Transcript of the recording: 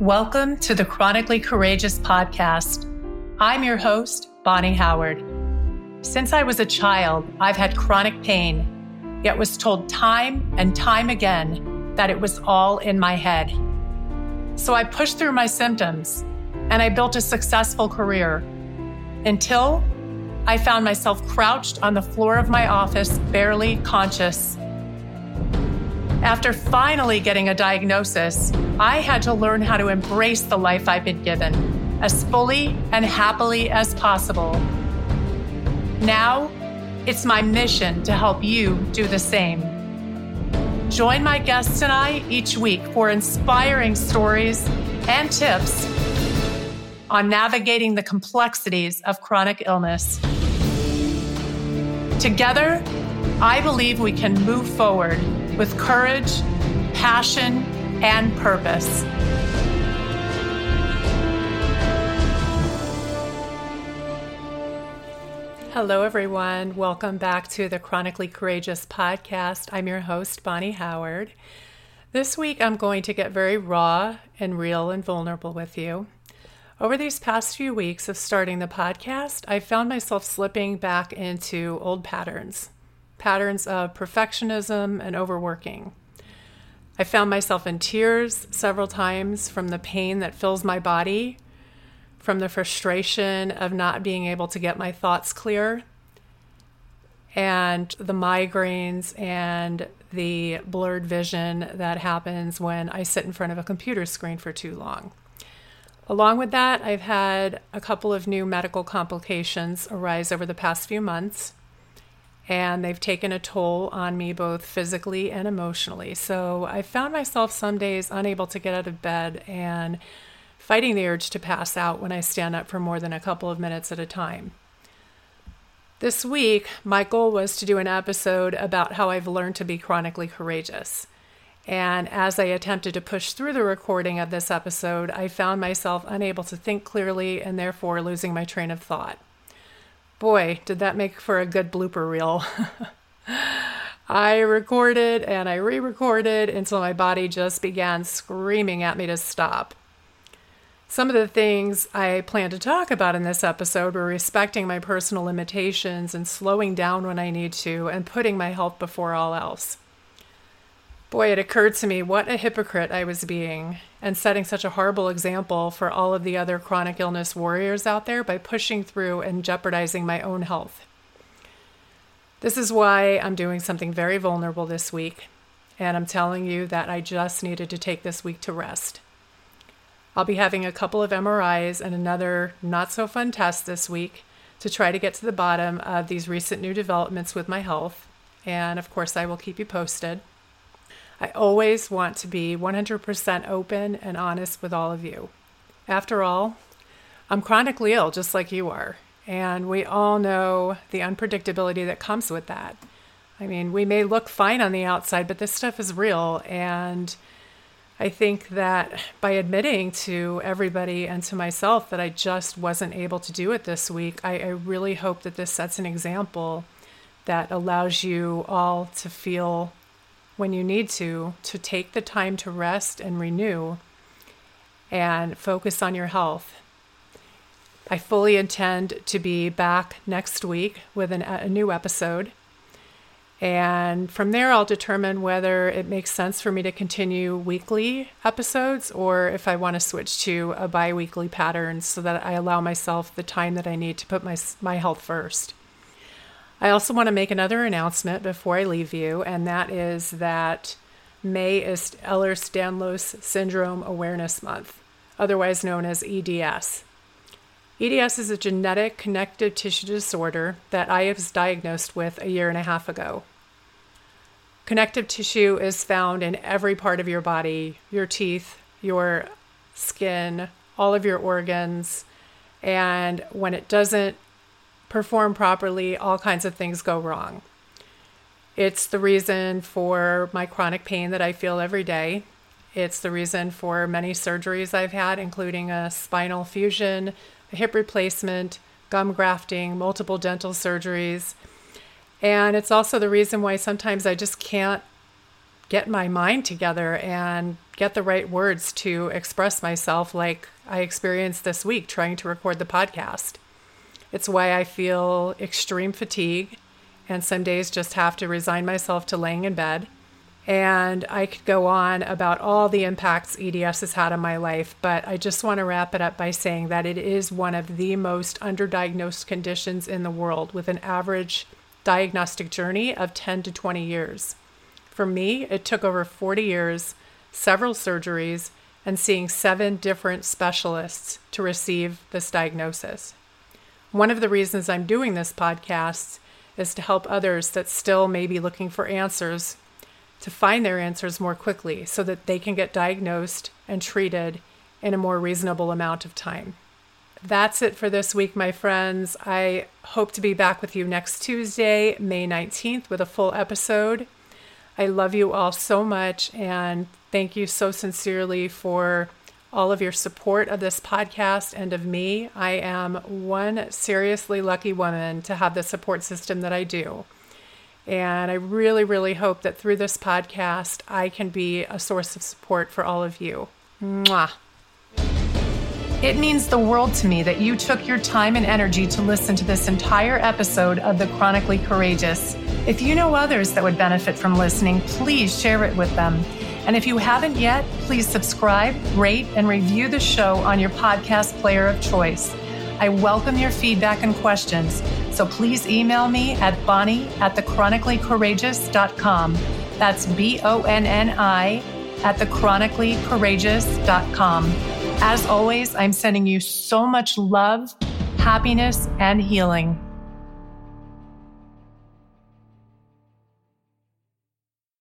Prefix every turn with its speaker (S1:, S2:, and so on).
S1: Welcome to the Chronically Courageous podcast. I'm your host, Bonni Howard. Since I was a child, I've had chronic pain, yet was told time and time again that it was all in my head. So I pushed through my symptoms and I built a successful career until I found myself crouched on the floor of my office, barely conscious. After finally getting a diagnosis, I had to learn how to embrace the life I've been given as fully and happily as possible. Now, it's my mission to help you do the same. Join my guests and I each week for inspiring stories and tips on navigating the complexities of chronic illness. Together, I believe we can move forward with courage, passion, and purpose. Hello, everyone. Welcome back to the Chronically Courageous podcast. I'm your host, Bonni Howard. This week, I'm going to get very raw and real and vulnerable with you. Over these past few weeks of starting the podcast, I found myself slipping back into old patterns patterns of perfectionism and overworking. I found myself in tears several times from the pain that fills my body, from the frustration of not being able to get my thoughts clear, and the migraines and the blurred vision that happens when I sit in front of a computer screen for too long. Along with that, I've had a couple of new medical complications arise over the past few months and they've taken a toll on me both physically and emotionally. So I found myself some days unable to get out of bed and fighting the urge to pass out when I stand up for more than a couple of minutes at a time. This week, my goal was to do an episode about how I've learned to be chronically courageous. And as I attempted to push through the recording of this episode, I found myself unable to think clearly and therefore losing my train of thought. Boy, did that make for a good blooper reel. I recorded and I re recorded until my body just began screaming at me to stop. Some of the things I plan to talk about in this episode were respecting my personal limitations and slowing down when I need to and putting my health before all else. Boy, it occurred to me what a hypocrite I was being and setting such a horrible example for all of the other chronic illness warriors out there by pushing through and jeopardizing my own health. This is why I'm doing something very vulnerable this week, and I'm telling you that I just needed to take this week to rest. I'll be having a couple of MRIs and another not so fun test this week to try to get to the bottom of these recent new developments with my health, and of course, I will keep you posted. I always want to be 100% open and honest with all of you. After all, I'm chronically ill just like you are, and we all know the unpredictability that comes with that. I mean, we may look fine on the outside, but this stuff is real. And I think that by admitting to everybody and to myself that I just wasn't able to do it this week, I, I really hope that this sets an example that allows you all to feel when you need to, to take the time to rest and renew and focus on your health. I fully intend to be back next week with an, a new episode. And from there, I'll determine whether it makes sense for me to continue weekly episodes or if I want to switch to a bi weekly pattern so that I allow myself the time that I need to put my, my health first. I also want to make another announcement before I leave you, and that is that May is Ehlers Danlos Syndrome Awareness Month, otherwise known as EDS. EDS is a genetic connective tissue disorder that I was diagnosed with a year and a half ago. Connective tissue is found in every part of your body your teeth, your skin, all of your organs. And when it doesn't perform properly, all kinds of things go wrong. It's the reason for my chronic pain that I feel every day. It's the reason for many surgeries I've had, including a spinal fusion, a hip replacement, gum grafting, multiple dental surgeries. And it's also the reason why sometimes I just can't get my mind together and get the right words to express myself like I experienced this week trying to record the podcast. It's why I feel extreme fatigue and some days just have to resign myself to laying in bed. And I could go on about all the impacts EDS has had on my life, but I just want to wrap it up by saying that it is one of the most underdiagnosed conditions in the world with an average diagnostic journey of 10 to 20 years. For me, it took over 40 years, several surgeries, and seeing seven different specialists to receive this diagnosis. One of the reasons I'm doing this podcast is to help others that still may be looking for answers to find their answers more quickly so that they can get diagnosed and treated in a more reasonable amount of time. That's it for this week, my friends. I hope to be back with you next Tuesday, May 19th, with a full episode. I love you all so much and thank you so sincerely for all of your support of this podcast and of me. I am one seriously lucky woman to have the support system that I do. And I really, really hope that through this podcast, I can be a source of support for all of you. Mwah. It means the world to me that you took your time and energy to listen to this entire episode of The Chronically Courageous. If you know others that would benefit from listening, please share it with them. And if you haven't yet, please subscribe, rate, and review the show on your podcast player of choice. I welcome your feedback and questions, so please email me at bonni at thechronicallycourageous.com. That's B O N N I at thechronicallycourageous.com. As always, I'm sending you so much love, happiness, and healing.